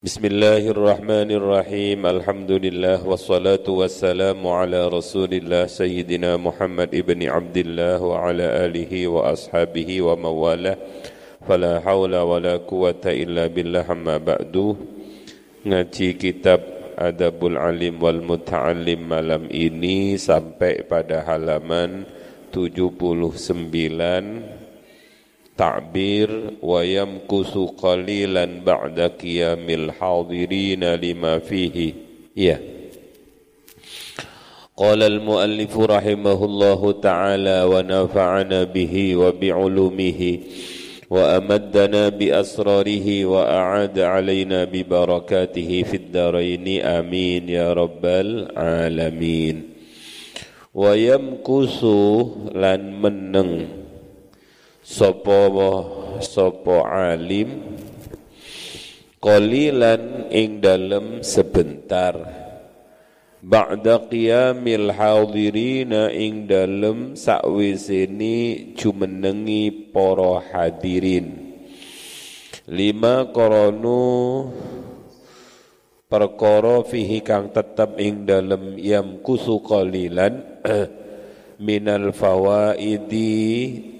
Bismillahirrahmanirrahim. Alhamdulillah wassalatu wassalamu ala Rasulillah Sayyidina Muhammad ibn Abdullah wa ala alihi wa ashabihi wa mawala. Ngaji kitab Adabul Alim wal Muta'allim malam ini sampai pada halaman 79 ta'bir wa yamkusu qalilan ba'da qiyamil hadirin lima fihi ya قال المؤلف رحمه الله تعالى ونفعنا به وبعلومه وأمدنا بأسراره وأعاد علينا ببركاته في الدارين آمين يا رب العالمين ويمكث لن منن sapa sapa alim? Qalilan ing dalem sebentar. Ba'da qiyamil hadirina ing dalem sakwisene jumenengi para hadirin. Lima koronu perkara fihi kang tetep ing dalem yam kusu qalilan minal fawaidi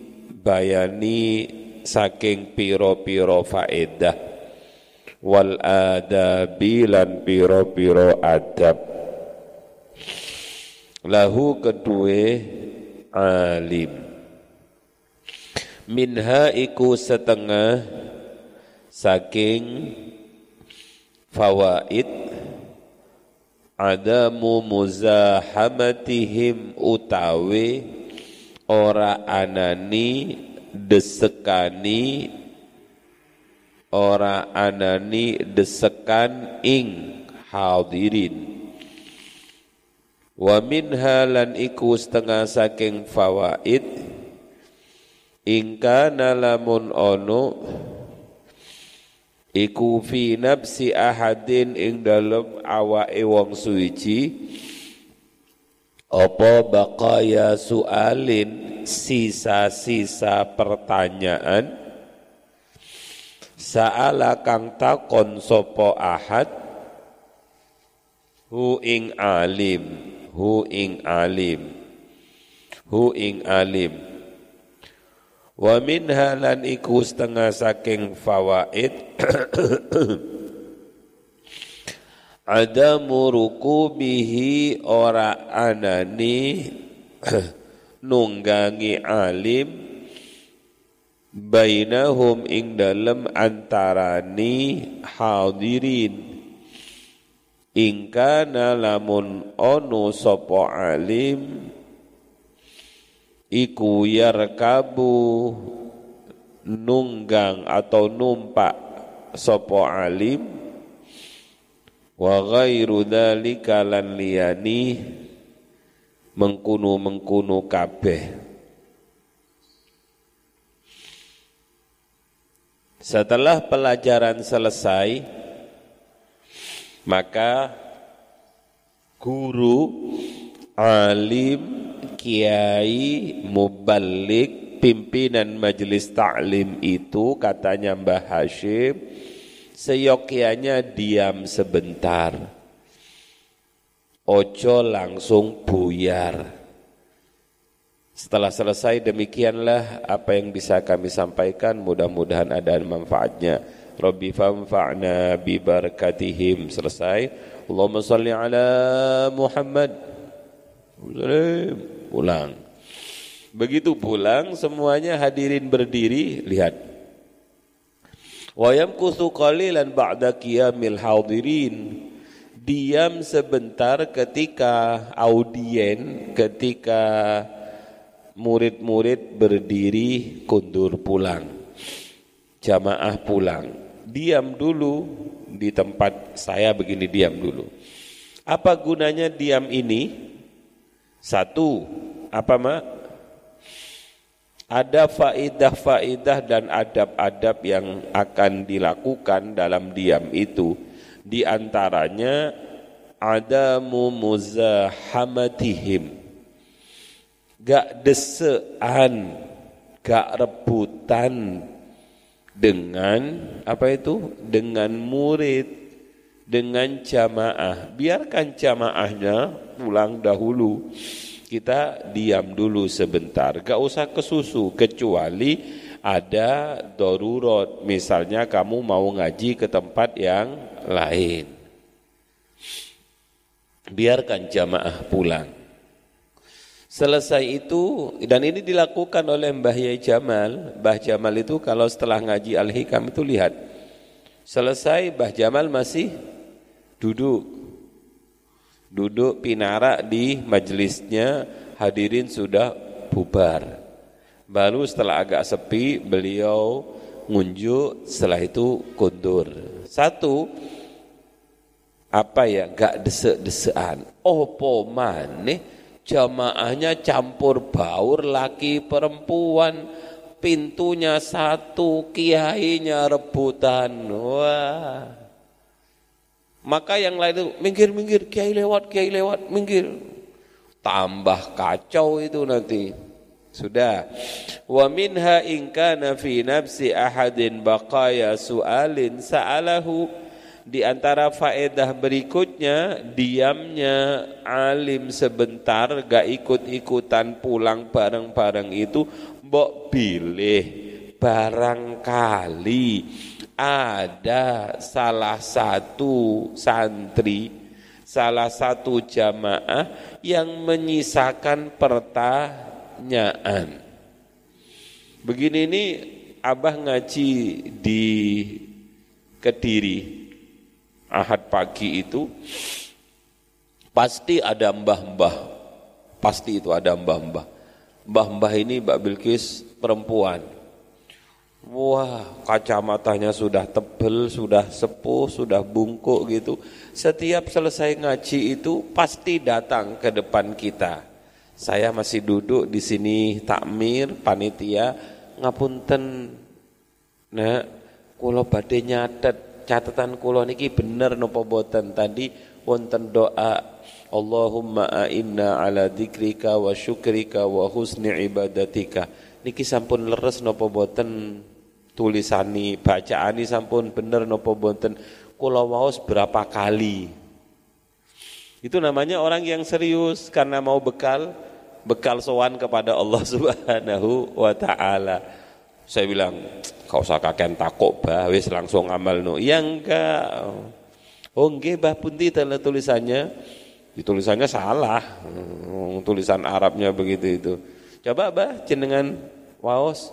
bayani saking piro-piro faedah. Wal adabi lan piro-piro adab. Lahu kedue alim. Minha iku setengah saking fawaid adamu muzahamatihim utawi ora anani desekani. Ora anani desekan ing hadirin. Wa minha lan iku setengah saking fawaid. Ingka nalamun ono iku fi nafsi ahadin ing dalem awake wong suci apa baqaya sualin? Sisa-sisa pertanyaan. Sa'ala kang takon sopo ahad? Hu ing alim. Hu ing alim. Hu ing alim. Wa min halan iku setengah saking fawaid adamu rukubihi ora anani nunggangi alim bainahum ing dalem antarani hadirin. Ingkana lamun ono sopo alim iku yarkabu nunggang atau numpak sopo alim wa ghairu dzalika lan liyani mengkunu-mengkunu kabeh. Setelah pelajaran selesai maka guru alim kiai mubalik pimpinan majelis taklim itu katanya Mbah Hashim seyokianya diam sebentar. Ojo langsung buyar. Setelah selesai demikianlah apa yang bisa kami sampaikan mudah-mudahan ada manfaatnya. Rabbi famfa'na bi barakatihim. Selesai. Allahumma salli ala Muhammad. Pulang. Begitu pulang semuanya hadirin berdiri, lihat Wa yamkuthu qalilan ba'da qiyamil hadirin. Diam sebentar ketika audien, ketika murid-murid berdiri kundur pulang. Jamaah pulang. Diam dulu di tempat saya begini diam dulu. Apa gunanya diam ini? Satu, apa mak? Ada faidah-faidah dan adab-adab yang akan dilakukan dalam diam itu di antaranya adamu muzahamatihim gak desean gak rebutan dengan apa itu dengan murid dengan jamaah. Biarkan jamaahnya pulang dahulu. Kita diam dulu sebentar. Gak usah kesusu kecuali ada darurat. Misalnya kamu mau ngaji ke tempat yang lain. Biarkan jamaah pulang. Selesai itu, dan ini dilakukan oleh Mbah Yai Jamal. Mbah Jamal itu kalau setelah ngaji Al-Hikam itu lihat. Selesai Mbah Jamal masih duduk duduk pinara di majelisnya hadirin sudah bubar. Baru setelah agak sepi beliau ngunjuk setelah itu kundur. Satu apa ya gak desek-desean opo maneh jamaahnya campur baur laki perempuan pintunya satu kiainya rebutan. Wah maka yang lain itu minggir-minggir, kiai lewat, kiai lewat, minggir. Tambah kacau itu nanti. Sudah. Wa minha in kana fi nafsi ahadin baqaya su'alin sa'alahu di antara faedah berikutnya diamnya alim sebentar gak ikut-ikutan pulang bareng-bareng itu mbok pilih barangkali ada salah satu santri, salah satu jamaah yang menyisakan pertanyaan. Begini ini Abah ngaji di Kediri Ahad pagi itu pasti ada mbah-mbah. Pasti itu ada mbah-mbah. Mbah-mbah ini Mbak Bilkis perempuan Wah, kacamatanya sudah tebel, sudah sepuh, sudah bungkuk gitu. Setiap selesai ngaji itu pasti datang ke depan kita. Saya masih duduk di sini takmir, panitia, ngapunten. Nah, kula badhe nyatet catatan kula niki bener napa boten tadi wonten doa Allahumma a'inna ala dzikrika wa syukrika wa husni ibadatika niki sampun leres napa boten tulisani bacaani sampun bener nopo boten. Kula waos berapa kali. Itu namanya orang yang serius karena mau bekal bekal sowan kepada Allah Subhanahu wa taala. Saya bilang kau usah kakek takut bah wis langsung amal no ya enggak. Oh nggih bah punti tulisannya? Tulisannya salah. Hmm, tulisan Arabnya begitu itu coba bah jenengan waos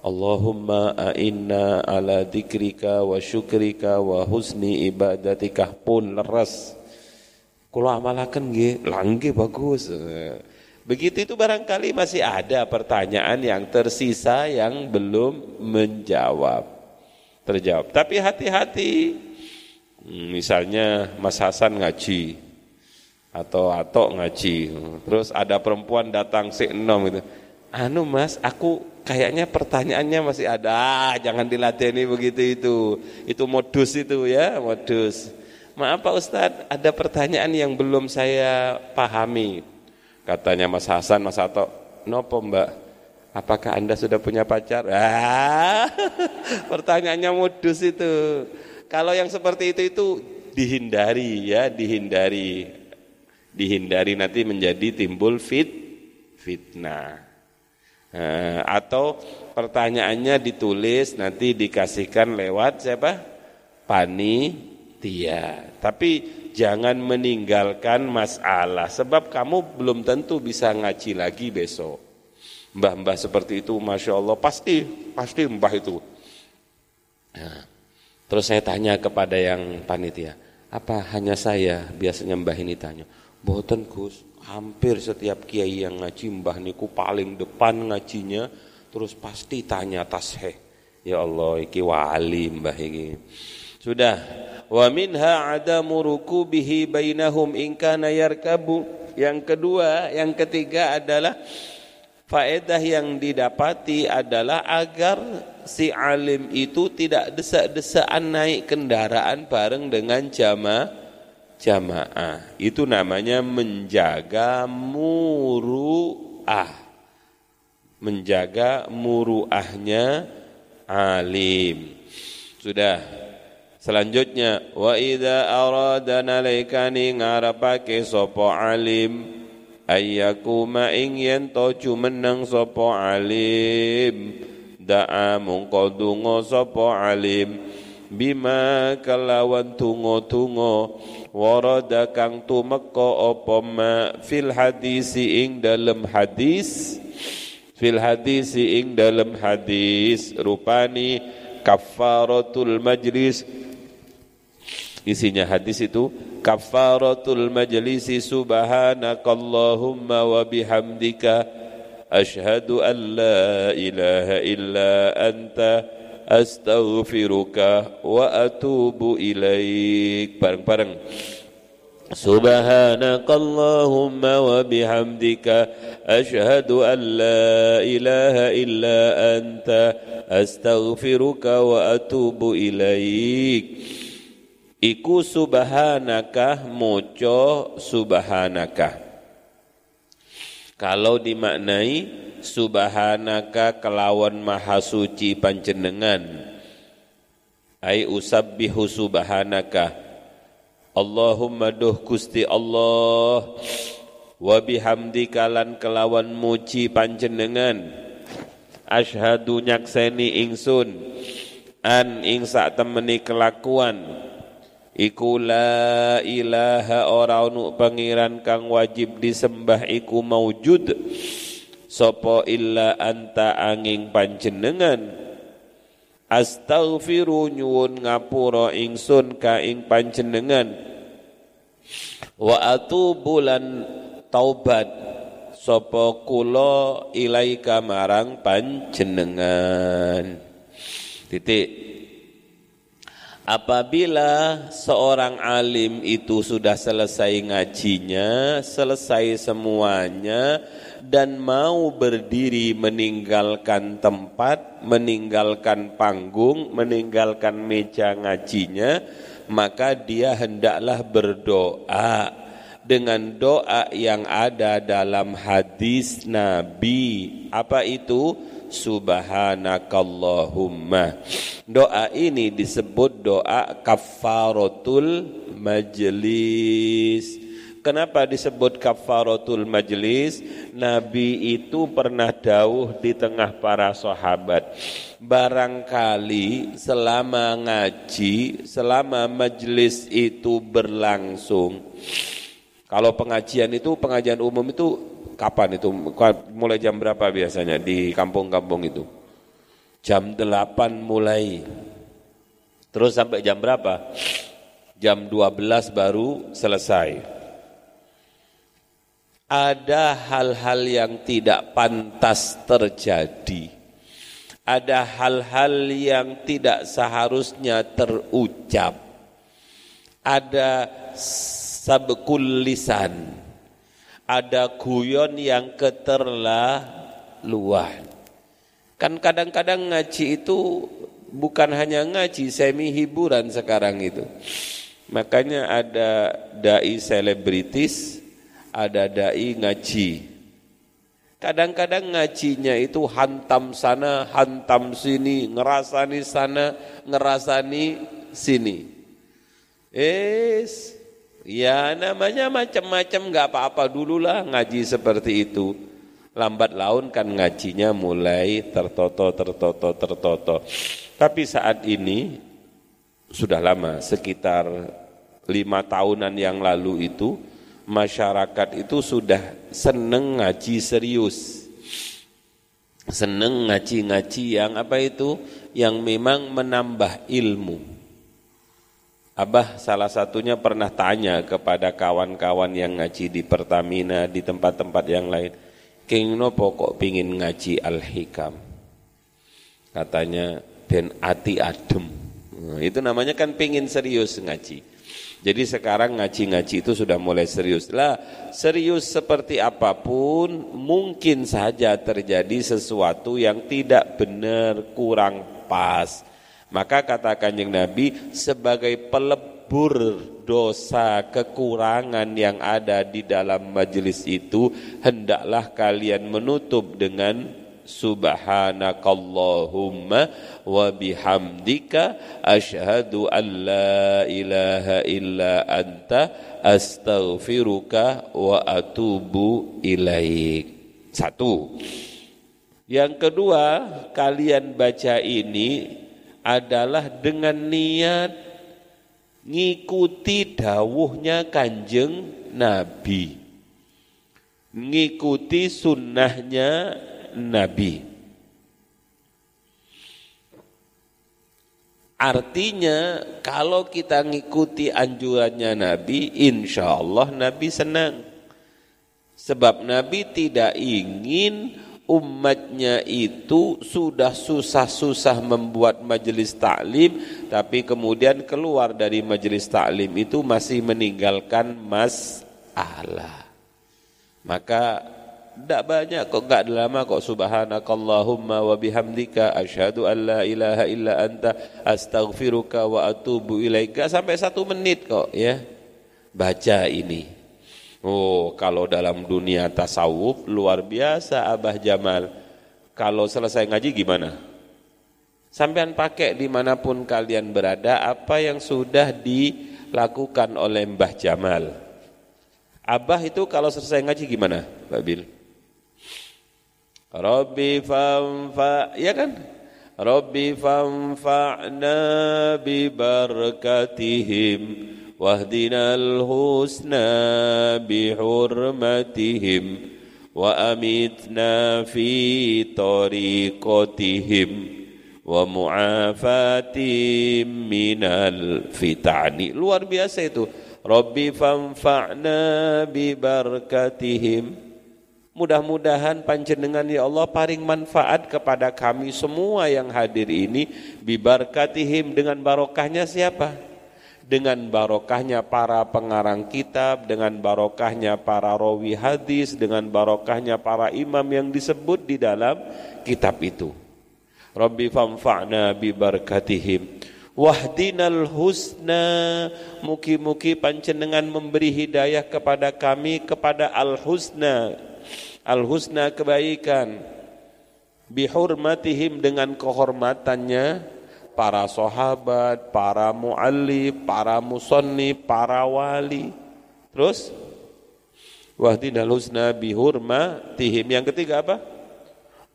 Allahumma a'inna ala dikrika wa syukrika wa husni ibadatika pun leres. Kalau amalakan nggih, langge bagus. Begitu itu barangkali masih ada pertanyaan yang tersisa yang belum menjawab. Terjawab. Tapi hati-hati. Hmm, misalnya Mas Hasan ngaji atau atau ngaji. Terus ada perempuan datang si enom gitu. Anu Mas, aku kayaknya pertanyaannya masih ada, ah, jangan dilatih begitu itu. Itu modus itu ya, modus. Maaf Pak Ustadz, ada pertanyaan yang belum saya pahami. Katanya Mas Hasan, Mas Ato, nopo Mbak? Apakah Anda sudah punya pacar? Ah, pertanyaannya modus itu. Kalau yang seperti itu itu dihindari ya, dihindari. Dihindari nanti menjadi timbul fit fitnah. Eh, atau pertanyaannya ditulis nanti dikasihkan lewat siapa? Panitia. Tapi jangan meninggalkan masalah sebab kamu belum tentu bisa ngaji lagi besok. Mbah-mbah seperti itu Masya Allah pasti, pasti mbah itu. Nah, terus saya tanya kepada yang panitia, apa hanya saya biasanya mbah ini tanya? Boten Gus, hampir setiap kiai yang ngaji mbah niku paling depan ngajinya terus pasti tanya tasheh. Ya Allah iki wali mbah iki sudah. Wa minha adamu rukubihi bainahum in kana yarkabu. Yang kedua yang ketiga adalah faedah yang didapati adalah agar si alim itu tidak desak-desaan naik kendaraan bareng dengan jamaah jamaah. Itu namanya menjaga muruah. Menjaga muruahnya alim. Sudah. Selanjutnya wa idza arada nalaikani ngarepake sapa alim ayyakuma ing yen to jumeneng sapa alim da'a mungko donga sapa alim bima kelawan tungo-tungo warada kang tumeka apa ma fil hadisi ing dalem hadis. Fil hadisi ing dalem hadis rupani kafaratul majlis. Isinya hadis itu kafaratul majlisi subhanakallahumma wa bihamdika asyhadu an la ilaha illa anta astaghfiruka wa atubu ilaik. Bareng-bareng. Bihamdika. Asyhadu an la ilaha illa anta. Astaghfiruka wa atubu ilaik. Iku subhanaka moco subhanaka. Kalau dimaknai subhanaka kelawan maha suci panjenengan. Ai usabbihu subhanaka. Allahumma duh Gusti Allah wa bihamdika lan kelawan muji panjenengan. Ashadu nyakseni ingsun an ing sak temeni kelakuan Iku la ilaha ora ono pangeran kang wajib disembah iku maujud Sopo illa anta angin panjenengan. Astaghfiru nyuwun ngapura ingsun ka ing panjenengan. Wa atubu lan taubat. Sopo kula ilaika marang panjenengan. Titik. Apabila seorang alim itu sudah selesai ngajinya, selesai semuanya, dan mau berdiri meninggalkan tempat, meninggalkan panggung, meninggalkan meja ngajinya, maka dia hendaklah berdoa dengan doa yang ada dalam hadis Nabi. Apa itu? subhanakallahumma. Doa ini disebut doa kafaratul majlis. Kenapa disebut kafaratul majlis? Nabi itu pernah dawuh di tengah para sahabat. Barangkali selama ngaji, selama majlis itu berlangsung. Kalau pengajian itu, pengajian umum itu Kapan itu? Mulai jam berapa biasanya di kampung-kampung itu? Jam 8 mulai. Terus sampai jam berapa? Jam 12 baru selesai. Ada hal-hal yang tidak pantas terjadi. Ada hal-hal yang tidak seharusnya terucap. Ada sabkul lisan ada guyon yang keterlaluan. Kan kadang-kadang ngaji itu bukan hanya ngaji, semi hiburan sekarang itu. Makanya ada dai selebritis, ada dai ngaji. Kadang-kadang ngajinya itu hantam sana, hantam sini, ngerasani sana, ngerasani sini. Es Ya namanya macam-macam nggak apa-apa dululah ngaji seperti itu. Lambat laun kan ngajinya mulai tertoto, tertoto, tertoto. Tapi saat ini sudah lama, sekitar lima tahunan yang lalu itu masyarakat itu sudah seneng ngaji serius. Seneng ngaji-ngaji yang apa itu? Yang memang menambah ilmu Abah salah satunya pernah tanya kepada kawan-kawan yang ngaji di Pertamina, di tempat-tempat yang lain. King nopo kok pingin ngaji Al-Hikam? Katanya, ben ati adem. Nah, itu namanya kan pingin serius ngaji. Jadi sekarang ngaji-ngaji itu sudah mulai serius. Lah, serius seperti apa pun mungkin saja terjadi sesuatu yang tidak benar, kurang pas maka kata kanjeng Nabi sebagai pelebur dosa kekurangan yang ada di dalam majelis itu hendaklah kalian menutup dengan subhanakallahumma wa bihamdika asyhadu an la ilaha illa anta astaghfiruka wa atubu ilaik. Satu. Yang kedua, kalian baca ini adalah dengan niat ngikuti dawuhnya kanjeng Nabi. Ngikuti sunnahnya Nabi. Artinya kalau kita ngikuti anjurannya Nabi, insya Allah Nabi senang. Sebab Nabi tidak ingin umatnya itu sudah susah-susah membuat majelis taklim, tapi kemudian keluar dari majelis taklim itu masih meninggalkan masalah. Maka tidak banyak kok enggak lama kok. Subhanakallahumma wa bihamdika asyhadu an la ilaha illa anta astaghfiruka wa atubu ilaika sampai satu menit kok ya. Baca ini. Oh kalau dalam dunia tasawuf luar biasa Abah Jamal. Kalau selesai ngaji gimana? Sampean pakai di mana pun kalian berada apa yang sudah dilakukan oleh Mbah Jamal. Abah itu kalau selesai ngaji gimana Pak Bil? Rabbi fanfa ya kan? Rabbi fanfa'na bi barakatihim wahdinal husna bi hurmatihim wa amitna fi tariqatihim wa mu'afatim minal fitani. Luar biasa itu. Rabbi fanfa'na bi barakatihim Mudah-mudahan panjenengan ya Allah paling manfaat kepada kami semua yang hadir ini bibarkatihim dengan barokahnya siapa? Dengan barokahnya para pengarang kitab, dengan barokahnya para rawi hadis, dengan barokahnya para imam yang disebut di dalam kitab itu. Rabbi famfa'na bibarkatihim. Wahdinal husna Muki-muki panjenengan memberi hidayah kepada kami Kepada al-husna al-husna kebaikan bihurmatihim dengan kehormatannya para sahabat, para muallif, para musonni, para wali. Terus wahdinal husna bihurmatihim. Yang ketiga apa?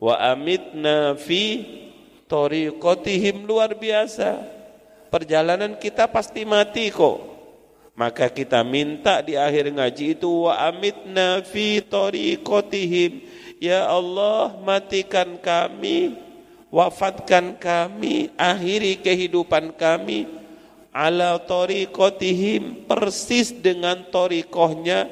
Wa amitna fi tariqatihim luar biasa. Perjalanan kita pasti mati kok. Maka kita minta di akhir ngaji itu wa amitna fi tariqatihim. Ya Allah, matikan kami, wafatkan kami, akhiri kehidupan kami ala tariqatihim persis dengan tariqahnya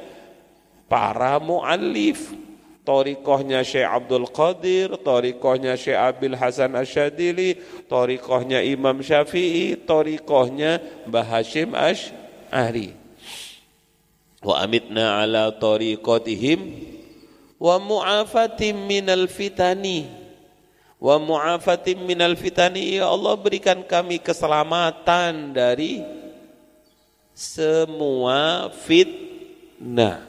para muallif. Torikohnya Syekh Abdul Qadir, torikohnya Syekh Abil Hasan Asyadili, torikohnya Imam Syafi'i, torikohnya Mbah Hashim Ash ahli. Wa amitna ala tariqatihim wa mu'afatim minal fitani. Wa mu'afatim minal fitani ya Allah berikan kami keselamatan dari semua fitnah.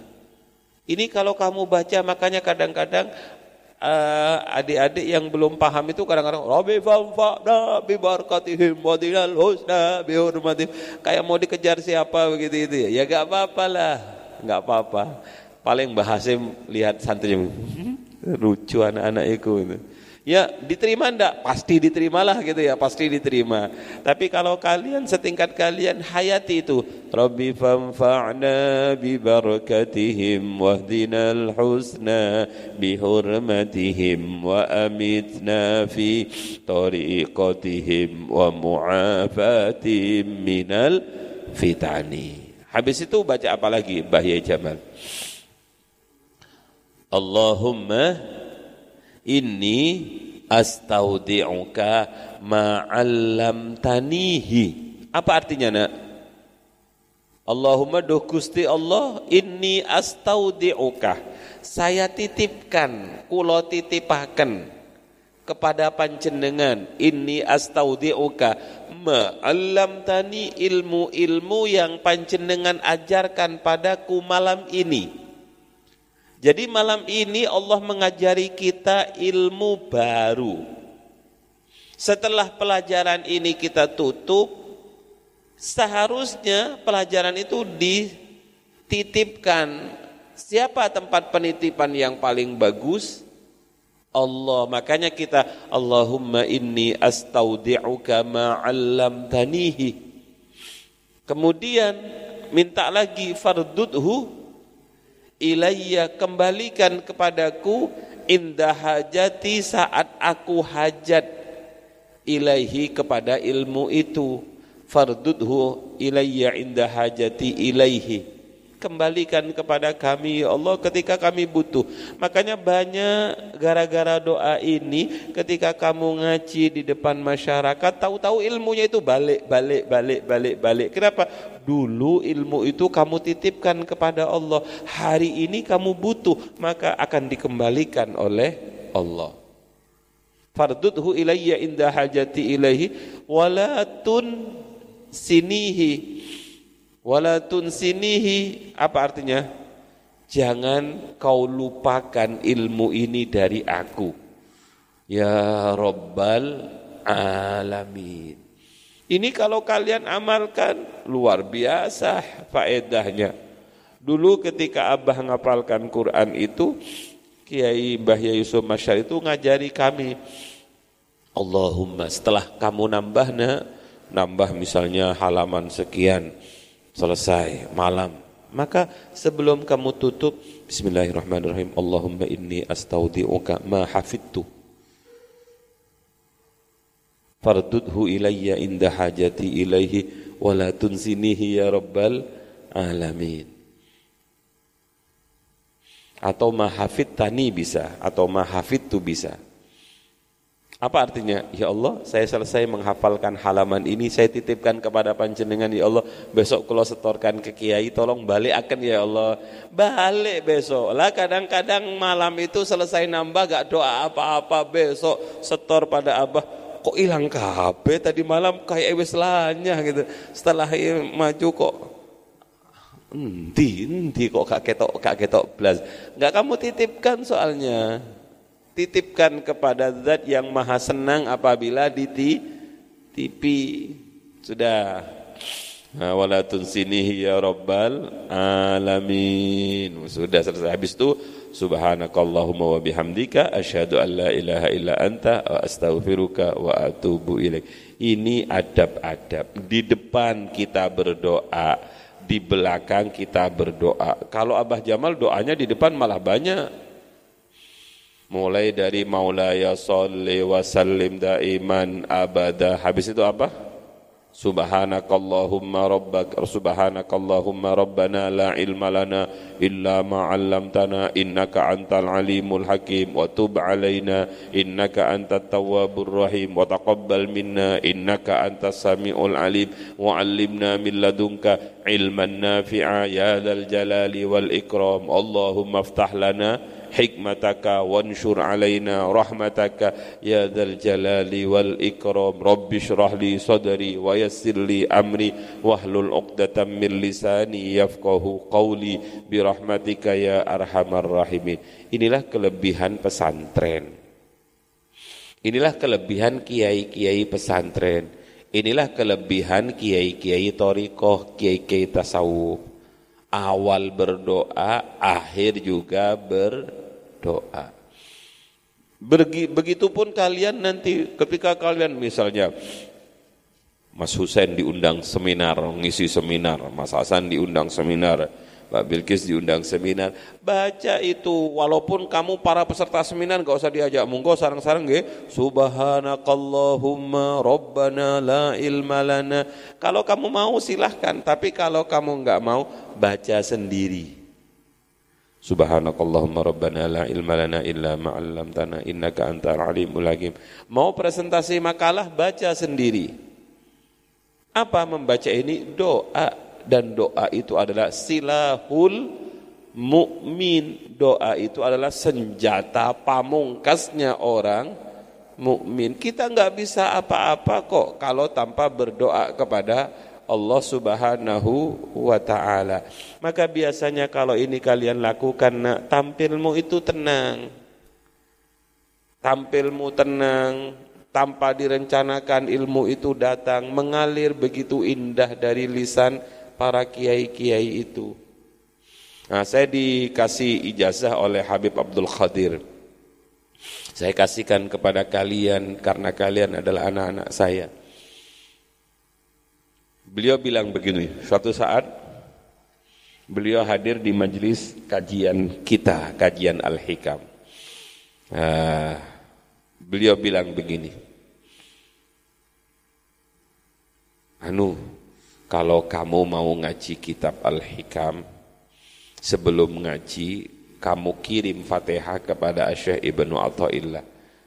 Ini kalau kamu baca makanya kadang-kadang uh, adik-adik yang belum paham itu kadang-kadang Rabbi fanfa'na bi barakatihim wa dinal husna bi kayak mau dikejar siapa begitu itu ya. Ya enggak apa-apa lah, enggak apa-apa. Paling bahasim lihat santri lucu anak-anak itu. Ya diterima ndak? Pasti diterimalah gitu ya, pasti diterima. Tapi kalau kalian setingkat kalian hayati itu, Rabbi famfa'na bi barakatihim wahdinal husna bi hurmatihim wa amitna fi tariqatihim wa mu'afatihim minal fitani. Habis itu baca apa lagi Bahya Jamal? Allahumma inni astaudi'uka tanihi. Apa artinya nak? Allahumma doh Gusti Allah inni astaudi'uka. Saya titipkan, kulo titipaken kepada panjenengan inni astaudi'uka tani ilmu-ilmu yang panjenengan ajarkan padaku malam ini Jadi malam ini Allah mengajari kita ilmu baru. Setelah pelajaran ini kita tutup, seharusnya pelajaran itu dititipkan. Siapa tempat penitipan yang paling bagus? Allah. Makanya kita Allahumma inni astaudi'uka ma 'allamtanihi. Kemudian minta lagi fardudhu ilayya kembalikan kepadaku indah hajati saat aku hajat ilaihi kepada ilmu itu. Fardudhu ilayya indah hajati ilaihi kembalikan kepada kami ya Allah ketika kami butuh. Makanya banyak gara-gara doa ini ketika kamu ngaji di depan masyarakat tahu-tahu ilmunya itu balik balik balik balik balik. Kenapa? Dulu ilmu itu kamu titipkan kepada Allah. Hari ini kamu butuh maka akan dikembalikan oleh Allah. Fardudhu ilayya inda hajati ilaihi walatun sinihi Wala tunsinihi apa artinya? Jangan kau lupakan ilmu ini dari aku. Ya Rabbal Alamin. Ini kalau kalian amalkan luar biasa faedahnya. Dulu ketika Abah ngapalkan Quran itu, Kiai Mbah Yusuf Masyar itu ngajari kami, Allahumma setelah kamu nambah nambah misalnya halaman sekian, selesai malam. Maka sebelum kamu tutup bismillahirrahmanirrahim. Allahumma inni astaudi'uka ma hafidtu. Fardudhu ilayya inda hajati ilaihi wa la tunsinihi ya rabbal alamin. Atau ma hafidtani bisa atau ma hafidtu bisa apa artinya? Ya Allah, saya selesai menghafalkan halaman ini, saya titipkan kepada panjenengan ya Allah. Besok kalau setorkan ke kiai, tolong balik akan ya Allah. Balik besok. Lah kadang-kadang malam itu selesai nambah gak doa apa-apa besok setor pada abah. Kok hilang kabeh tadi malam kayak wis lanya gitu. Setelah maju kok Endi, endi kok gak ketok, gak ketok blas. Gak kamu titipkan soalnya titipkan kepada zat yang maha senang apabila dititipi. Sudah. Wala tunsinihi ya rabbal alamin. Sudah selesai. Habis itu subhanakallahumma wa bihamdika asyhadu an la ilaha illa anta wa astaghfiruka wa atubu ilaik. Ini adab-adab. Di depan kita berdoa di belakang kita berdoa. Kalau Abah Jamal doanya di depan malah banyak mulai dari maulaya salli wa sallim daiman abada. Habis itu apa? Subhanakallahumma rabbak subhanakallahumma rabbana la ilma lana illa ma 'allamtana innaka antal alimul hakim. Wa tub alaina innaka antat tawwabur rahim. Wa taqabbal minna innaka antas samiul alim. Wa 'allimna min ladunka ilman nafi'a. Ya dzal jalali wal ikram. Allahumma iftah lana hikmataka wanshur alaina rahmataka ya dzal jalali wal ikram rabbi shrah li sadri wa yassir li amri wahlul 'uqdatam min lisani yafqahu qawli bi rahmatika ya arhamar rahimin. Inilah kelebihan pesantren. Inilah kelebihan kiai-kiai pesantren. Inilah kelebihan kiai-kiai torikoh kiai-kiai tasawuf. Awal berdoa akhir juga ber doa. Begitupun kalian nanti ketika kalian misalnya Mas Husain diundang seminar, ngisi seminar, Mas Hasan diundang seminar, Pak Bilkis diundang seminar, baca itu. Walaupun kamu para peserta seminar gak usah diajak monggo sarang-sarang nggih. Subhanakallahumma rabbana la ilma lana. Kalau kamu mau silahkan. Tapi kalau kamu enggak mau baca sendiri Subhanakallahumma rabbana la ilma lana illa ma 'allamtana innaka antal alimul hakim. Mau presentasi makalah baca sendiri. Apa membaca ini? Doa dan doa itu adalah silahul mukmin. Doa itu adalah senjata pamungkasnya orang mukmin. Kita nggak bisa apa-apa kok kalau tanpa berdoa kepada Allah Subhanahu wa taala. Maka biasanya kalau ini kalian lakukan nak tampilmu itu tenang. Tampilmu tenang, tanpa direncanakan ilmu itu datang mengalir begitu indah dari lisan para kiai-kiai itu. Nah, saya dikasih ijazah oleh Habib Abdul Khadir. Saya kasihkan kepada kalian karena kalian adalah anak-anak saya. Beliau bilang begini, suatu saat beliau hadir di majelis kajian kita, kajian Al-Hikam. Uh, beliau bilang begini, Anu, kalau kamu mau ngaji kitab Al-Hikam, sebelum ngaji, kamu kirim Fatihah kepada Syekh Ibnu Athaillah.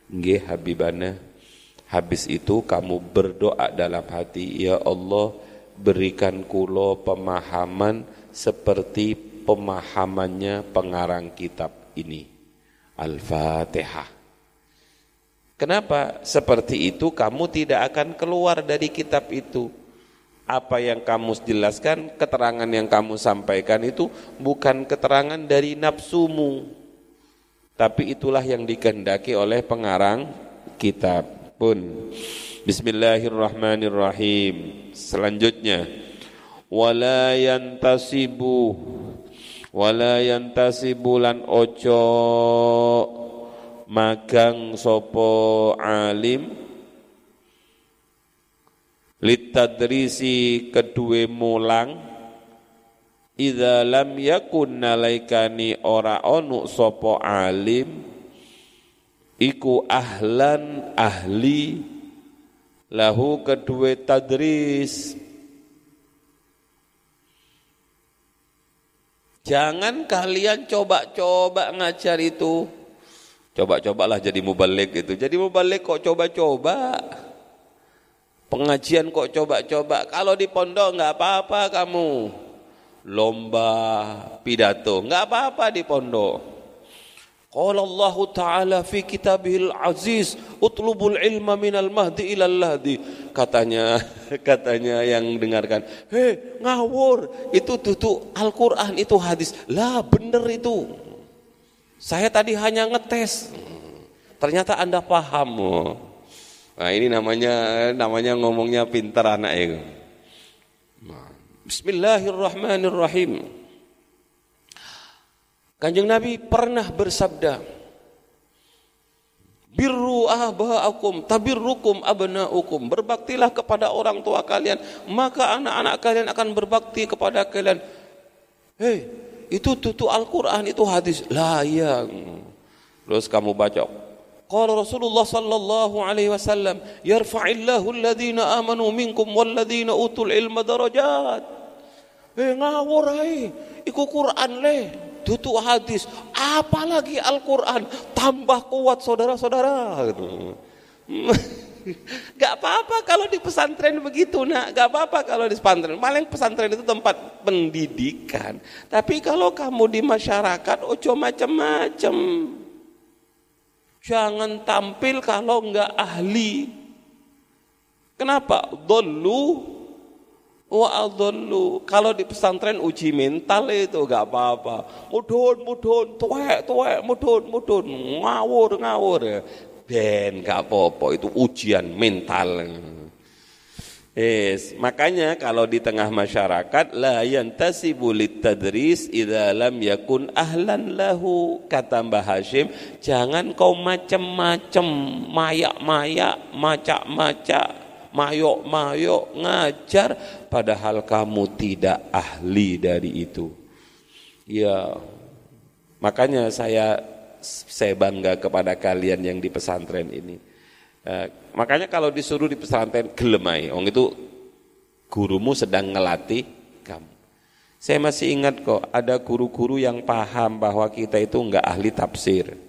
Nggih Habibana, habis itu kamu berdoa dalam hati, ya Allah, berikan kulo pemahaman seperti pemahamannya pengarang kitab ini. Al-Fatihah. Kenapa? Seperti itu kamu tidak akan keluar dari kitab itu. Apa yang kamu jelaskan, keterangan yang kamu sampaikan itu bukan keterangan dari nafsumu. Tapi itulah yang dikehendaki oleh pengarang kitab pun. Bismillahirrahmanirrahim. Selanjutnya wala yantasibu wala yantasibu lan ojo magang sopo alim litadrisi kedue mulang idza lam yakun nalaikani ora onu sopo alim iku ahlan ahli lahu kedua tadris Jangan kalian coba-coba ngajar itu. Coba-cobalah jadi mubalik itu. Jadi mubalik kok coba-coba. Pengajian kok coba-coba. Kalau di pondok nggak apa-apa kamu. Lomba pidato nggak apa-apa di pondok. Qala Allah Ta'ala fi kitabihil aziz utlubul ilma minal mahdi ilal lahdi. Katanya katanya yang dengarkan hei ngawur itu tutu Al-Qur'an itu hadis. Lah bener itu. Saya tadi hanya ngetes. Ternyata Anda paham. Nah ini namanya namanya ngomongnya pintar anak itu. Bismillahirrahmanirrahim Kanjeng Nabi pernah bersabda, Birru ahba'akum tabirrukum abna'ukum. Berbaktilah kepada orang tua kalian, maka anak-anak kalian akan berbakti kepada kalian. Hei, itu tutu Al-Quran, itu hadis. Lah. Terus kamu baca. Qala Rasulullah sallallahu alaihi wasallam, yarfa'illahu alladhina amanu minkum walladhina utul ilma darajat. Hei ngawur hai, iku Quran leh tutu hadis, apalagi Al-Quran, tambah kuat saudara-saudara. Gak apa-apa kalau di pesantren begitu nak, gak apa-apa kalau di pesantren. Paling pesantren itu tempat pendidikan. Tapi kalau kamu di masyarakat, ojo macam-macam. Jangan tampil kalau nggak ahli. Kenapa? Dolu Wa. Kalau di pesantren uji mental itu gak apa-apa. Mudun, mudun, tuwek, tuwek, mudun, mudun. Ngawur, ngawur. Ben gak apa-apa. Itu ujian mental. Yes. Makanya kalau di tengah masyarakat la yantasibu litadris idza lam yakun ahlan lahu kata Mbah Hashim jangan kau macam-macam mayak-mayak macak-macak mayok-mayok ngajar padahal kamu tidak ahli dari itu. Ya, makanya saya saya bangga kepada kalian yang di pesantren ini. Eh, makanya kalau disuruh di pesantren gelemai, orang itu gurumu sedang ngelatih kamu. Saya masih ingat kok ada guru-guru yang paham bahwa kita itu enggak ahli tafsir.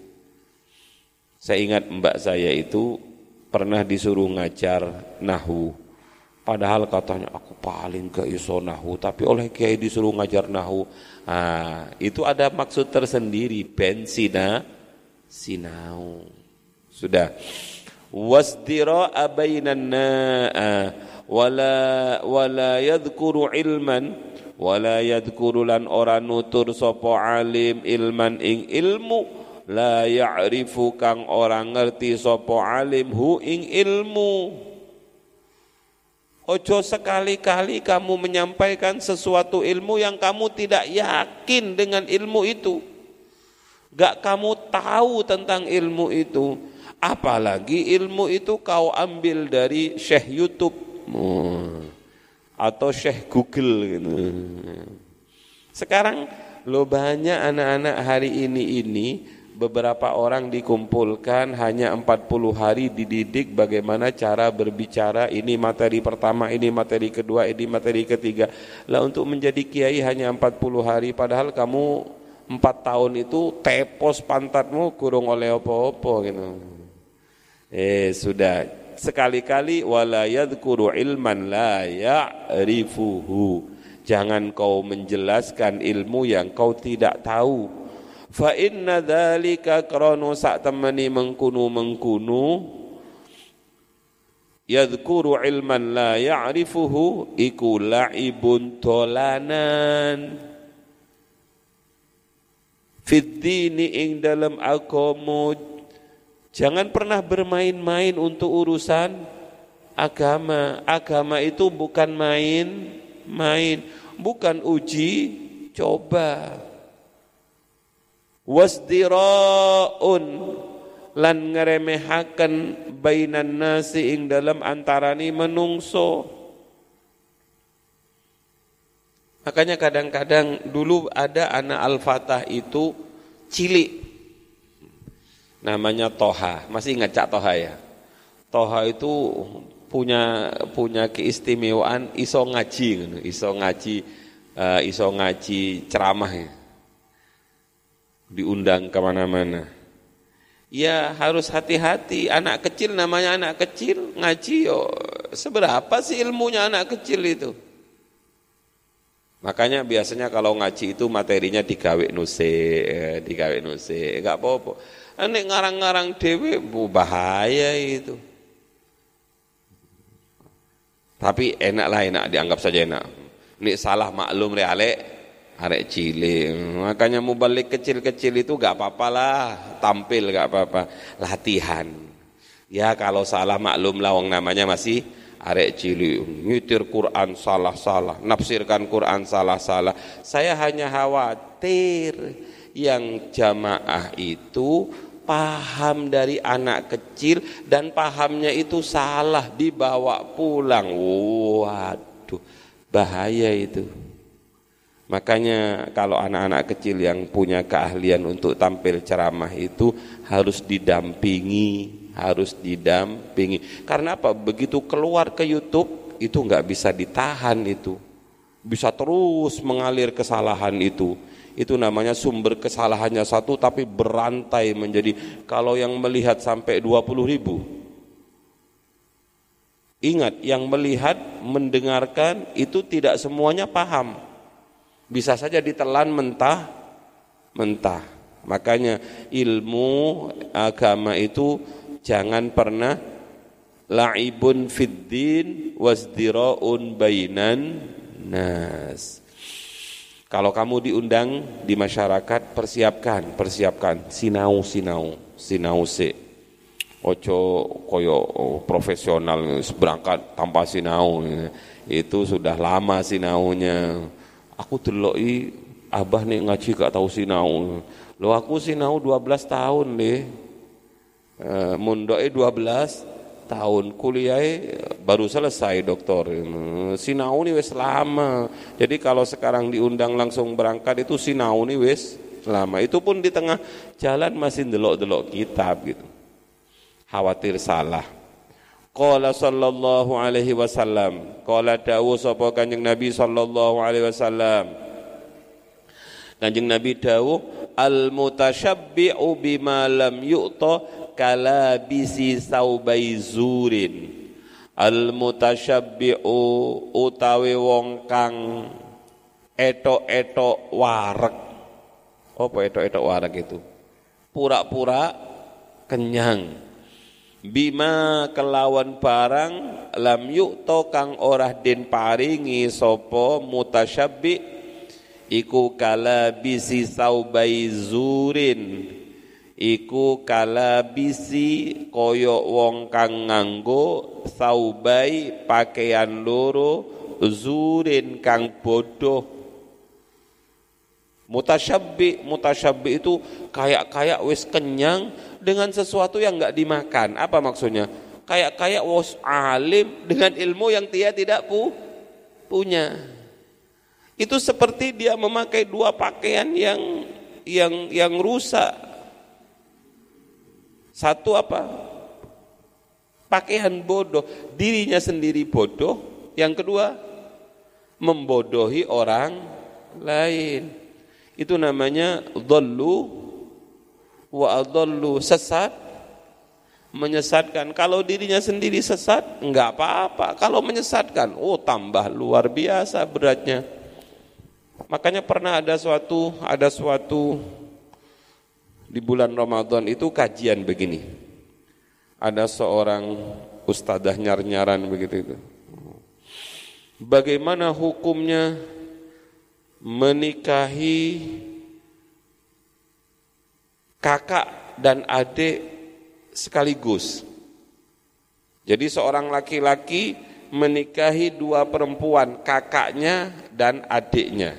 Saya ingat mbak saya itu pernah disuruh ngajar nahu. Padahal katanya aku paling ke iso nahu, tapi oleh kiai disuruh ngajar nahu. Ah, itu ada maksud tersendiri, bensina sinau. Sudah. wasdira'a bainan na'a wala wala yadhkuru ilman wala yadhkuru lan ora nutur sapa alim ilman ing ilmu la ya'rifu kang ora ngerti sapa alim hu ing ilmu Ojo sekali-kali kamu menyampaikan sesuatu ilmu yang kamu tidak yakin dengan ilmu itu. Gak kamu tahu tentang ilmu itu. Apalagi ilmu itu kau ambil dari Syekh Youtube atau Syekh Google gitu. Sekarang lo banyak anak-anak hari ini ini beberapa orang dikumpulkan hanya 40 hari dididik bagaimana cara berbicara ini materi pertama ini materi kedua ini materi ketiga. Lah untuk menjadi kiai hanya 40 hari padahal kamu 4 tahun itu tepos pantatmu kurung oleh opo-opo gitu. Eh sudah. Sekali-kali wala yadhkuru ilman la ya'rifuhu. Jangan kau menjelaskan ilmu yang kau tidak tahu fa inna dzalika kranu sak temani mengkunu mengkunu yadhkuru ilman la ya'rifuhu iku la'ibun tolanan fid dini ing dalam agama jangan pernah bermain-main untuk urusan agama. Agama itu bukan main main bukan uji coba wasdiraun. Lan ngeremehaken bainan nasi ing dalam antarani menungso. Makanya kadang-kadang dulu ada anak al-fatah itu cilik. Namanya Toha. Masih ingat Cak Toha ya? Toha itu punya punya keistimewaan iso ngaji iso ngaji uh, iso ngaji ceramah ya diundang ke mana-mana. Ya harus hati-hati, anak kecil namanya anak kecil, ngaji yo seberapa sih ilmunya anak kecil itu. Makanya biasanya kalau ngaji itu materinya digawe nuse, digawe nuse, enggak apa-apa. Nek ngarang-ngarang dewe bahaya itu. Tapi enak lah enak, dianggap saja enak. Ini salah maklum reale, arek cilik. Makanya mau balik kecil-kecil itu gak apa-apa lah, tampil gak apa-apa, latihan. Ya kalau salah maklum lah wong namanya masih arek cilik, ngitir Quran salah-salah, nafsirkan Quran salah-salah. Saya hanya khawatir yang jamaah itu paham dari anak kecil dan pahamnya itu salah dibawa pulang. Waduh, bahaya itu. Makanya kalau anak-anak kecil yang punya keahlian untuk tampil ceramah itu harus didampingi, harus didampingi. Karena apa? Begitu keluar ke YouTube itu nggak bisa ditahan itu. Bisa terus mengalir kesalahan itu. Itu namanya sumber kesalahannya satu tapi berantai menjadi kalau yang melihat sampai 20 ribu. Ingat, yang melihat, mendengarkan itu tidak semuanya paham bisa saja ditelan mentah mentah. Makanya ilmu agama itu jangan pernah la'ibun fiddin wasdiraun bainan nas. Kalau kamu diundang di masyarakat persiapkan persiapkan. Sinau sinau sinau se. Ojo koyo profesional berangkat tanpa sinau. Itu sudah lama sinaunya aku deloki abah nih ngaji gak tahu sinau. Lo aku sinau 12 tahun nih e, mundoke 12 tahun. Kuliah baru selesai doktor. Sinau nih wes lama. Jadi kalau sekarang diundang langsung berangkat itu sinau nih wes lama. Itu pun di tengah jalan masih delok-delok kitab gitu. Khawatir salah Qala sallallahu alaihi wasallam. Qala dawu sapa Kanjeng Nabi sallallahu alaihi wasallam. Kanjeng Nabi dawu al mutasyabbi'u bima lam yu'ta kalabisi saubai zurin. Al mutasyabbi'u utawi wong kang etok-etok warek. Apa etok-etok warek itu? Pura-pura kenyang bima kelawan barang lam yukto kang orah den paringi sopo mutasyabbi iku kala bisi saubai zurin. Iku kala bisi koyo wong kang nganggo saubai pakaian loro zurin kang bodoh. Mutasyabbi mutasyabbi itu kayak-kayak wis kenyang dengan sesuatu yang enggak dimakan. Apa maksudnya? Kayak-kayak was alim dengan ilmu yang dia tidak pu punya. Itu seperti dia memakai dua pakaian yang yang yang rusak. Satu apa? Pakaian bodoh, dirinya sendiri bodoh. Yang kedua, membodohi orang lain. Itu namanya dhallu wa adallu sesat menyesatkan. Kalau dirinya sendiri sesat enggak apa-apa. Kalau menyesatkan oh tambah luar biasa beratnya. Makanya pernah ada suatu ada suatu di bulan Ramadan itu kajian begini. Ada seorang ustadzah nyar-nyaran begitu itu. Bagaimana hukumnya menikahi kakak dan adik sekaligus. Jadi seorang laki-laki menikahi dua perempuan, kakaknya dan adiknya.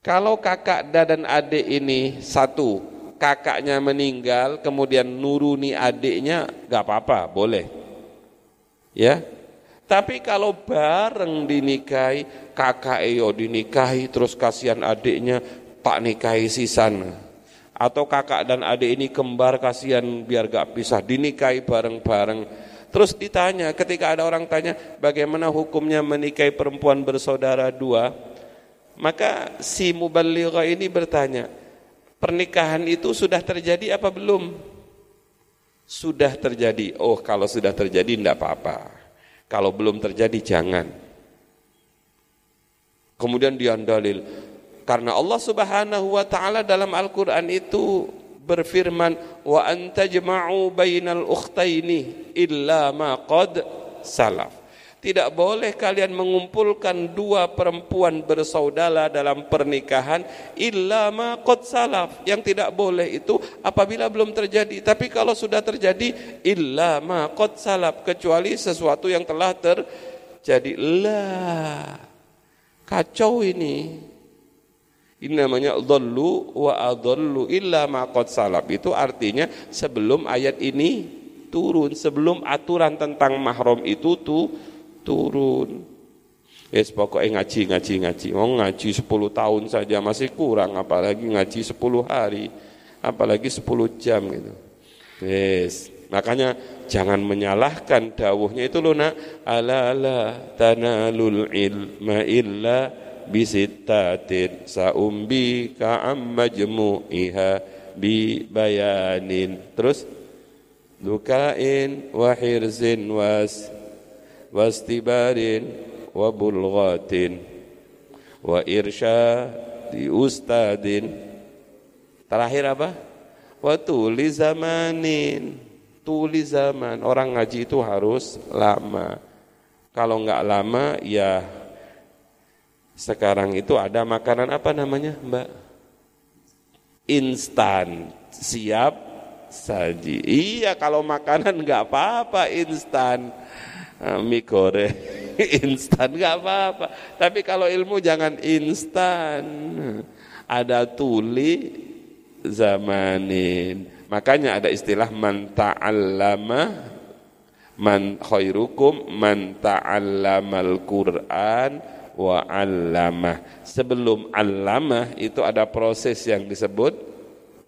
Kalau kakak dan adik ini satu, kakaknya meninggal, kemudian nuruni adiknya, gak apa-apa, boleh. Ya, tapi kalau bareng dinikahi, kakak Eyo dinikahi, terus kasihan adiknya, tak nikahi si sana atau kakak dan adik ini kembar kasihan biar gak pisah dinikahi bareng-bareng. Terus ditanya ketika ada orang tanya bagaimana hukumnya menikahi perempuan bersaudara dua? Maka si muballighah ini bertanya pernikahan itu sudah terjadi apa belum? Sudah terjadi. Oh kalau sudah terjadi tidak apa-apa. Kalau belum terjadi jangan. Kemudian dia dalil karena Allah Subhanahu wa taala dalam Al-Qur'an itu berfirman wa antajma'u bainal ukhtaini illa ma qad salaf. Tidak boleh kalian mengumpulkan dua perempuan bersaudara dalam pernikahan illa ma qad salaf. Yang tidak boleh itu apabila belum terjadi. Tapi kalau sudah terjadi illa ma qad salaf kecuali sesuatu yang telah terjadi. Lah kacau ini. Ini namanya dhallu wa adallu illa ma qad. Itu artinya sebelum ayat ini turun, sebelum aturan tentang mahram itu tuh turun. Yes, pokoknya ngaji, ngaji, ngaji. Mau oh, ngaji 10 tahun saja masih kurang, apalagi ngaji 10 hari, apalagi 10 jam gitu. Yes, makanya jangan menyalahkan dawuhnya itu loh nak. Ala ala tanalul ilma illa bisittatin saumbi ka'am majmu'iha bi bayanin. Terus dukain wa hirzin was wastibarin wa bulghatin wa irsya di ustadin. Terakhir apa? Wa tuli zamanin. Tuli zaman. Orang ngaji itu harus lama. Kalau enggak lama ya sekarang itu ada makanan apa namanya mbak? Instan, siap saji. Iya kalau makanan nggak apa-apa instan. Ah, mie goreng instan nggak apa-apa. Tapi kalau ilmu jangan instan. Ada tuli zamanin. Makanya ada istilah man ta'allama man khairukum man ta'allamal Qur'an wa 'allamah. Sebelum 'allamah itu ada proses yang disebut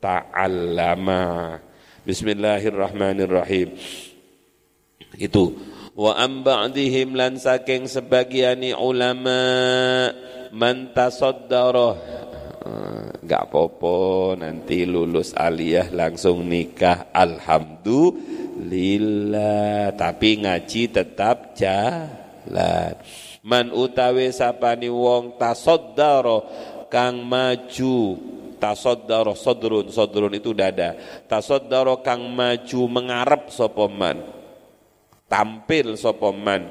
ta'allama. Bismillahirrahmanirrahim. Itu wa am ba'dihim lan saking sebagiani ulama man tasaddara enggak apa-apa nanti lulus aliyah langsung nikah alhamdulillah tapi ngaji tetap jalan man utawi sapani wong tasaddara kang maju. Tasaddara sadrun sadrun itu dada. Tasaddara kang maju mengarep sapa man. Tampil sapa man.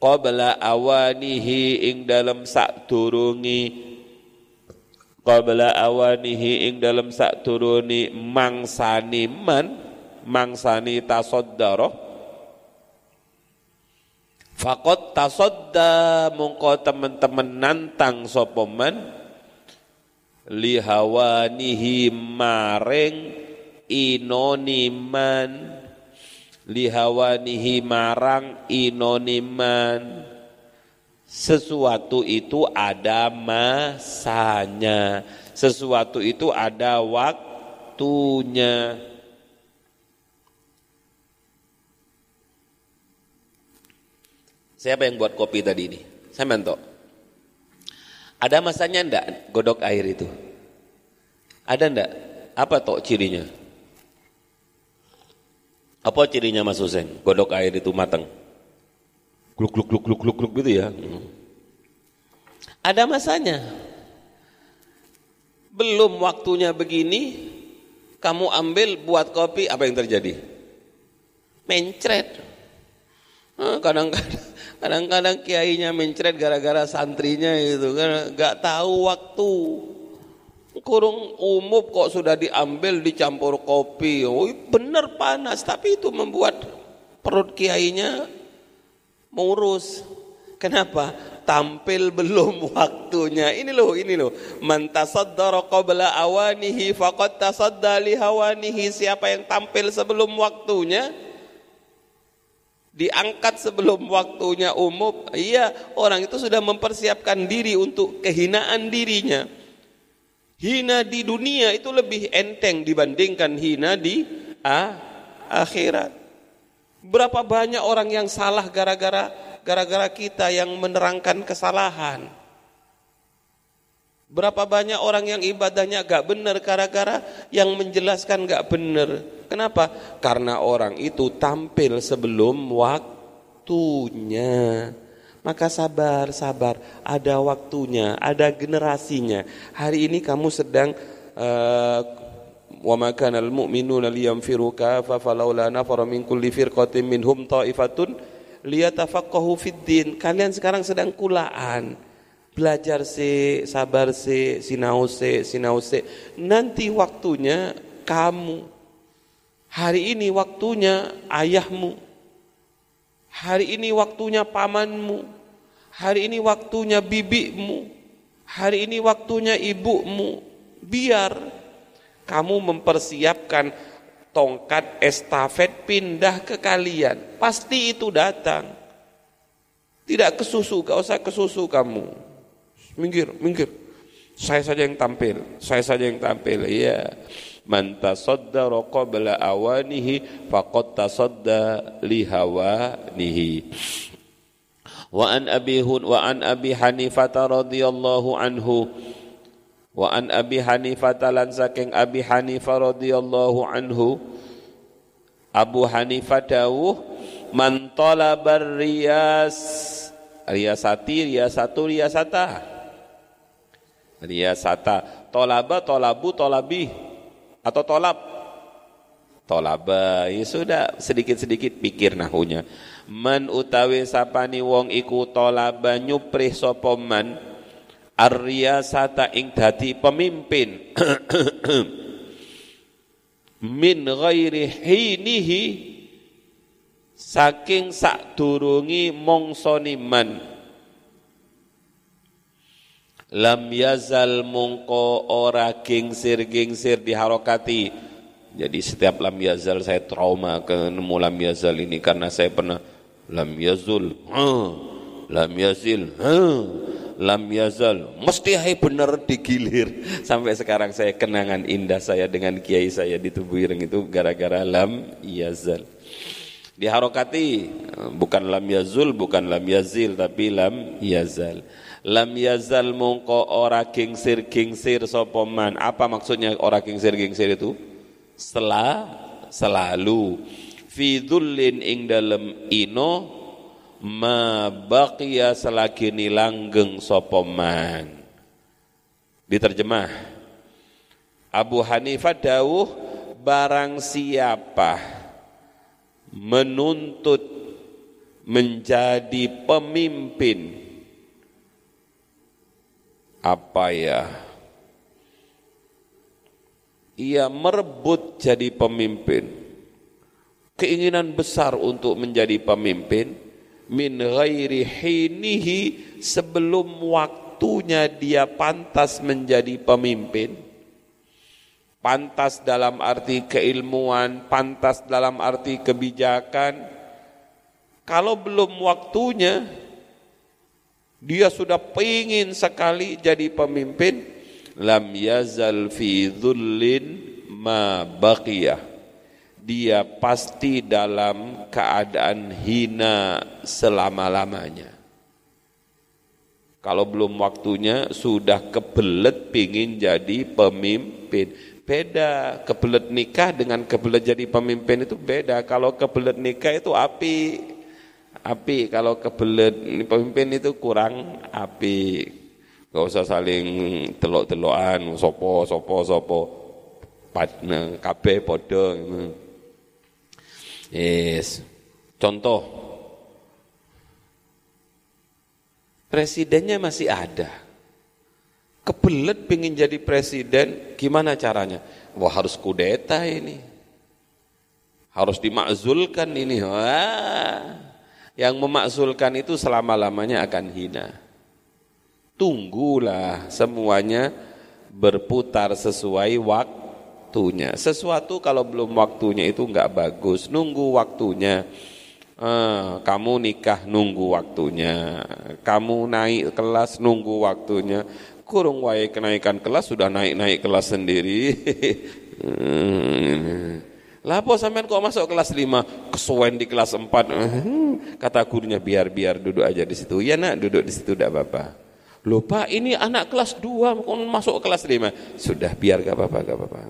Qabla awanihi ing dalam sak durungi qabla awanihi ing dalam sak turuni mangsani man. Mangsani tasaddara Fakot tasodda mungko teman-teman nantang sopoman lihawanihi maring inoniman. Lihawanihi marang inoniman. Sesuatu itu ada masanya. Sesuatu itu ada waktunya siapa yang buat kopi tadi ini saya mentok ada masanya ndak godok air itu? Ada ndak? Apa tok cirinya? Apa cirinya Mas Husen? Godok air itu matang. Gluk gluk gluk gluk gluk gluk gitu ya. Hmm. Ada masanya. Belum waktunya begini, kamu ambil buat kopi, apa yang terjadi? Mencret. Kadang-kadang Kadang-kadang kiainya mencret gara-gara santrinya itu kan nggak tahu waktu. Kurung umum kok sudah diambil dicampur kopi. Oh, benar panas, tapi itu membuat perut kiainya mengurus. Kenapa? Tampil belum waktunya. Ini loh, ini loh. Man tasaddara qabla awanihi faqad tasadda hawanihi. Siapa yang tampil sebelum waktunya, diangkat sebelum waktunya umum, iya orang itu sudah mempersiapkan diri untuk kehinaan dirinya. Hina di dunia itu lebih enteng dibandingkan hina di ah, akhirat. Berapa banyak orang yang salah gara-gara gara-gara kita yang menerangkan kesalahan. Berapa banyak orang yang ibadahnya gak benar gara-gara yang menjelaskan gak benar. Kenapa? Karena orang itu tampil sebelum waktunya. Maka sabar, sabar. Ada waktunya, ada generasinya. Hari ini kamu sedang uh, kana al mu'minuna liyamfiru kafa falawla nafara min kulli firqatin minhum ta'ifatun. Kalian sekarang sedang kulaan belajar se, sabar se, sinau se, sinau se. Nanti waktunya kamu. Hari ini waktunya ayahmu. Hari ini waktunya pamanmu. Hari ini waktunya bibimu. Hari ini waktunya ibumu. Biar kamu mempersiapkan tongkat estafet pindah ke kalian. Pasti itu datang. Tidak kesusu, gak usah kesusu kamu minggir, minggir. Saya saja yang tampil, saya saja yang tampil. Iya. Man tasaddara qabla awanihi faqad tasadda li hawanihi. Wa an Abi Hun wa an Abi Hanifah radhiyallahu anhu wa an Abi Hanifah lan saking Abi Hanifah radhiyallahu anhu Abu Hanifah dawuh man talabar riyas riyasati riyasatu riyasata Riyasata. Tolaba, tolabu, tolabi. Atau tolab. Tolaba. Ya sudah sedikit-sedikit pikir nahunya. Man utawi sapani wong iku tolaba nyuprih sopoman. Ar-riyasata ing dadi pemimpin. Min ghairi hinihi saking sak durungi mongsoniman lam yazal mungko ora gingsir-gingsir diharokati. Jadi setiap lam yazal saya trauma ke nemu lam yazal ini karena saya pernah lam yazul, lam yazil, lam yazal. Mesti hai benar digilir. Sampai sekarang saya kenangan indah saya dengan kiai saya di Tubuh Ireng itu gara-gara lam yazal. Diharokati bukan lam yazul, bukan lam yazil tapi lam yazal lam yazal mungko ora gingsir gingsir sapa man. Apa maksudnya ora gingsir itu? Setelah selalu. Fi dhullin ing dalem ino ma baqiya selagi langgeng sapa man. Diterjemah. Abu Hanifah dawuh barang siapa menuntut menjadi pemimpin apa ya? Ia merebut jadi pemimpin. Keinginan besar untuk menjadi pemimpin min ghairi hinihi sebelum waktunya dia pantas menjadi pemimpin. Pantas dalam arti keilmuan pantas dalam arti kebijakan. Kalau belum waktunya dia sudah pingin sekali jadi pemimpin. Lam yazal fi dhullin ma baqiyah. Dia pasti dalam keadaan hina selama-lamanya. Kalau belum waktunya sudah kebelet pingin jadi pemimpin. Beda kebelet nikah dengan kebelet jadi pemimpin itu beda. Kalau kebelet nikah itu api api kalau kebelet pemimpin itu kurang api. Gak usah saling telok-telokan sopo sopo sopo. Padne kabeh padha yes. Contoh. Presidennya masih ada. Kebelet pengen jadi presiden gimana caranya? Wah harus kudeta ini. Harus dimakzulkan ini. Wah yang memakzulkan itu selama-lamanya akan hina. Tunggulah semuanya berputar sesuai waktunya. Sesuatu kalau belum waktunya itu enggak bagus, nunggu waktunya. Ah, kamu nikah nunggu waktunya, kamu naik kelas nunggu waktunya. Kurung wae kenaikan kelas sudah naik-naik kelas sendiri. Hmm. Lapo sampean kok masuk kelas 5, kesuwen di kelas 4. Kata gurunya biar-biar duduk aja di situ. Ya nak, duduk di situ tidak apa-apa. Lupa ini anak kelas 2 kok masuk kelas 5. Sudah biar gak apa-apa, gak apa-apa.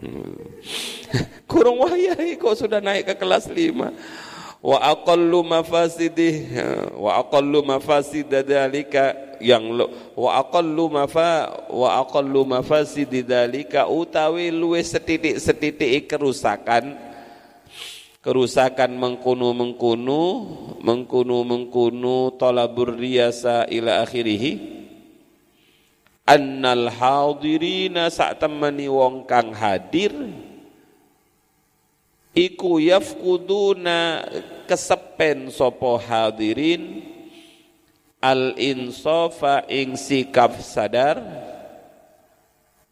Kurang wayai kok sudah naik ke kelas 5. Wa aqallu mafasidih wa aqallu mafasidadalika yang wa aqallu mafa wa aqallu mafasidi dzalika utawi luwe setitik-setitik kerusakan. Kerusakan mengkunu mengkunu mengkunu mengkunu talabur riyasa ila akhirih. Annal hadirina sak temani wong kang hadir iku yafkuduna kesepen sopo hadirin al insafa ing sikap sadar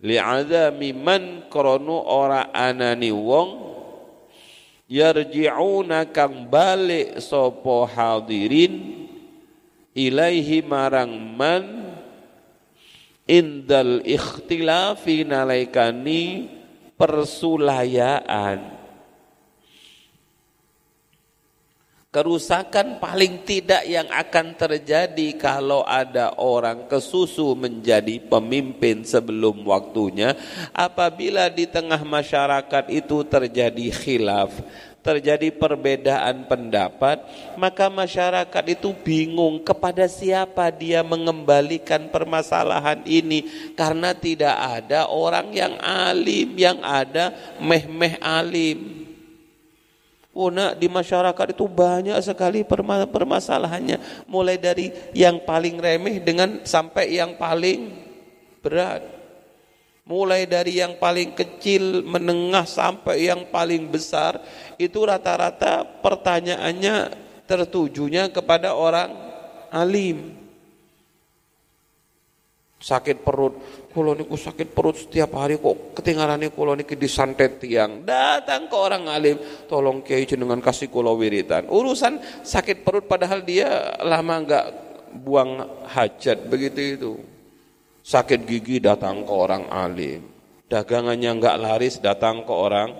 li'adzami man kronu ora anani wong yarji'una kang balik sapa hadirin ilaihi marang man indal ikhtilafi nalaikani persulayaan Kerusakan paling tidak yang akan terjadi kalau ada orang kesusu menjadi pemimpin sebelum waktunya apabila di tengah masyarakat itu terjadi khilaf, terjadi perbedaan pendapat, maka masyarakat itu bingung kepada siapa dia mengembalikan permasalahan ini karena tidak ada orang yang alim, yang ada meh-meh alim. Oh nak di masyarakat itu banyak sekali permasalahannya. Mulai dari yang paling remeh dengan sampai yang paling berat. Mulai dari yang paling kecil, menengah sampai yang paling besar. Itu rata-rata pertanyaannya tertujunya kepada orang alim sakit perut. Kulo niku sakit perut setiap hari kok. Ketinggalan kulo niki disantet tiang. Datang ke orang alim. Tolong kiai jenengan kasih kulo wiritan urusan sakit perut padahal dia lama enggak buang hajat. Begitu itu. Sakit gigi datang ke orang alim. Dagangannya enggak laris datang ke orang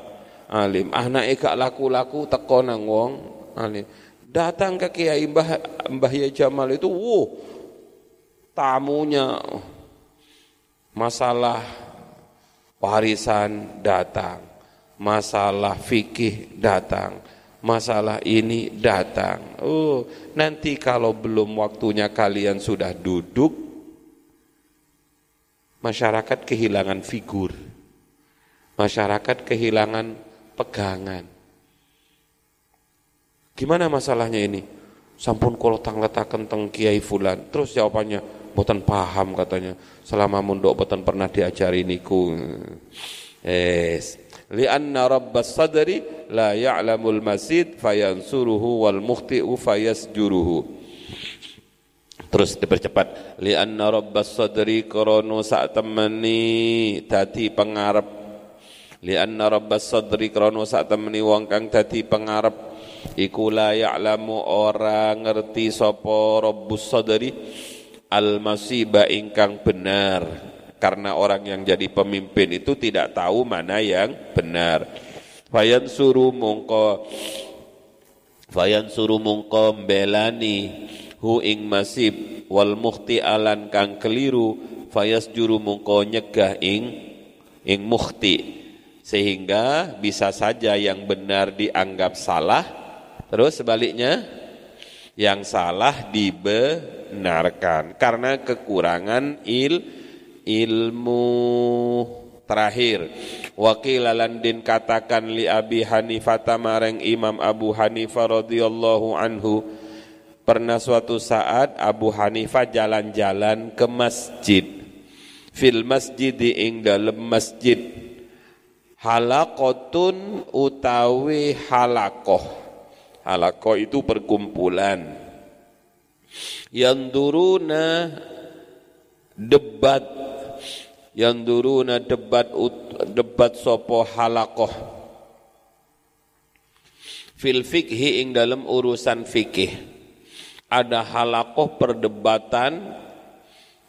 alim. Anak eka laku-laku teko nang wong alim. Datang ke kiai mbah mbah Jamal itu wuh tamunya masalah warisan datang, masalah fikih datang, masalah ini datang. Oh, nanti kalau belum waktunya kalian sudah duduk, Masyarakat kehilangan figur. Masyarakat kehilangan pegangan. Gimana masalahnya ini? Sampun kolotang letakkan teng kiai fulan. Terus jawabannya, boten paham katanya. Selama mundok boten pernah diajari niku. Yes. Lianna rabbas sadri la ya'lamul masid fayansuruhu wal mukhti'u fayasjuruhu. Terus dipercepat. Lianna rabbas sadri krono saat temani tadi pengarap. Lianna rabbas sadri krono saat temani wong kang tadi pengarap iku la ya'lamu ora ngerti sapa rabbus sadri al masiba ingkang benar. Karena orang yang jadi pemimpin itu tidak tahu mana yang benar. Fayan suru mungko fayan suru mungko belani hu ing masib wal mukhti alan kang keliru fayas juru mungko nyegah ing ing mukhti. Sehingga bisa saja yang benar dianggap salah Terus sebaliknya yang salah dibenarkan karena kekurangan il ilmu. Terakhir wakil alandin katakan li Abi Hanifah tamareng Imam Abu Hanifah radhiyallahu anhu. Pernah suatu saat Abu Hanifah jalan-jalan ke masjid. Fil masjid ing dalam masjid. Halakotun utawi halakoh. Halako itu perkumpulan. Yang duruna debat. Yang duruna debat debat sopo halakoh. Fil fikhi ing dalam urusan fikih. Ada halakoh perdebatan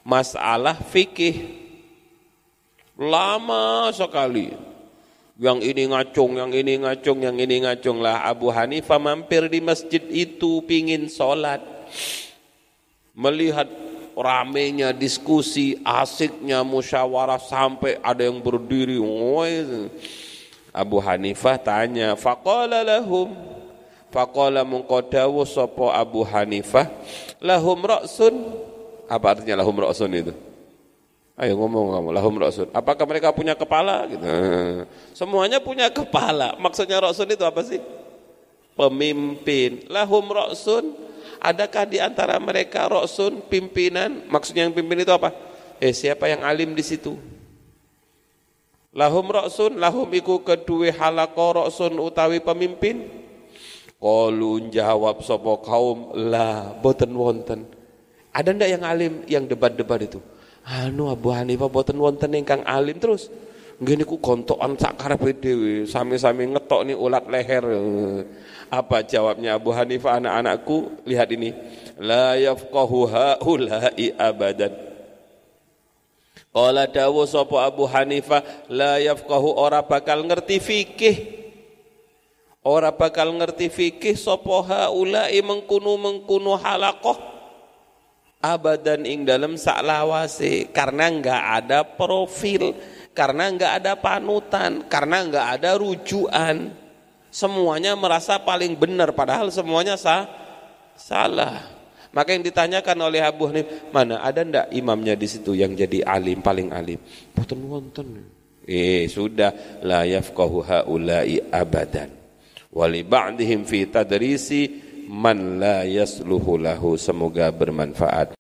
masalah fikih. Lama sekali. Yang ini ngacung, yang ini ngacung, yang ini ngacung lah. Abu Hanifah mampir di masjid itu pingin sholat. Melihat ramenya diskusi, asiknya musyawarah sampai ada yang berdiri. Abu Hanifah tanya, faqala lahum, faqala mungkodawu sopo Abu Hanifah, lahum ra'sun. Apa artinya lahum ra'sun itu? Ayo ngomong kamu, lahum rasul. Apakah mereka punya kepala? Gitu. Semuanya punya kepala. Maksudnya rasul itu apa sih? Pemimpin. Lahum rasul. Adakah di antara mereka rasul pimpinan? Maksudnya yang pimpin itu apa? Eh siapa yang alim di situ? Lahum rasul, lahum iku kedua halako rasul utawi pemimpin. Kolun jawab sopo kaum lah boten wonten. Ada ndak yang alim yang debat-debat itu? anu Abu Hanifah boten wonten ingkang alim terus nggih niku gontokan sak karepe sami-sami ngetok nih ulat leher apa jawabnya Abu Hanifah anak-anakku? Lihat ini. La yafqahu haula'i abadan. Qala dawu sapa Abu Hanifah la yafqahu ora bakal ngerti fikih. Ora bakal ngerti fikih sapa haula'i mengkunu mengkunu halaqah. Abadan ing dalam saklawase karena enggak ada profil karena enggak ada panutan karena enggak ada rujukan semuanya merasa paling benar padahal semuanya sah, salah. Maka yang ditanyakan oleh Abu Hanif mana ada ndak imamnya di situ yang jadi alim paling alim? Boten wonten. Eh sudah. La yafqahu haula'i abadan. Wali ba'dihim fi tadrisi man la yasluhu lahu. Semoga bermanfaat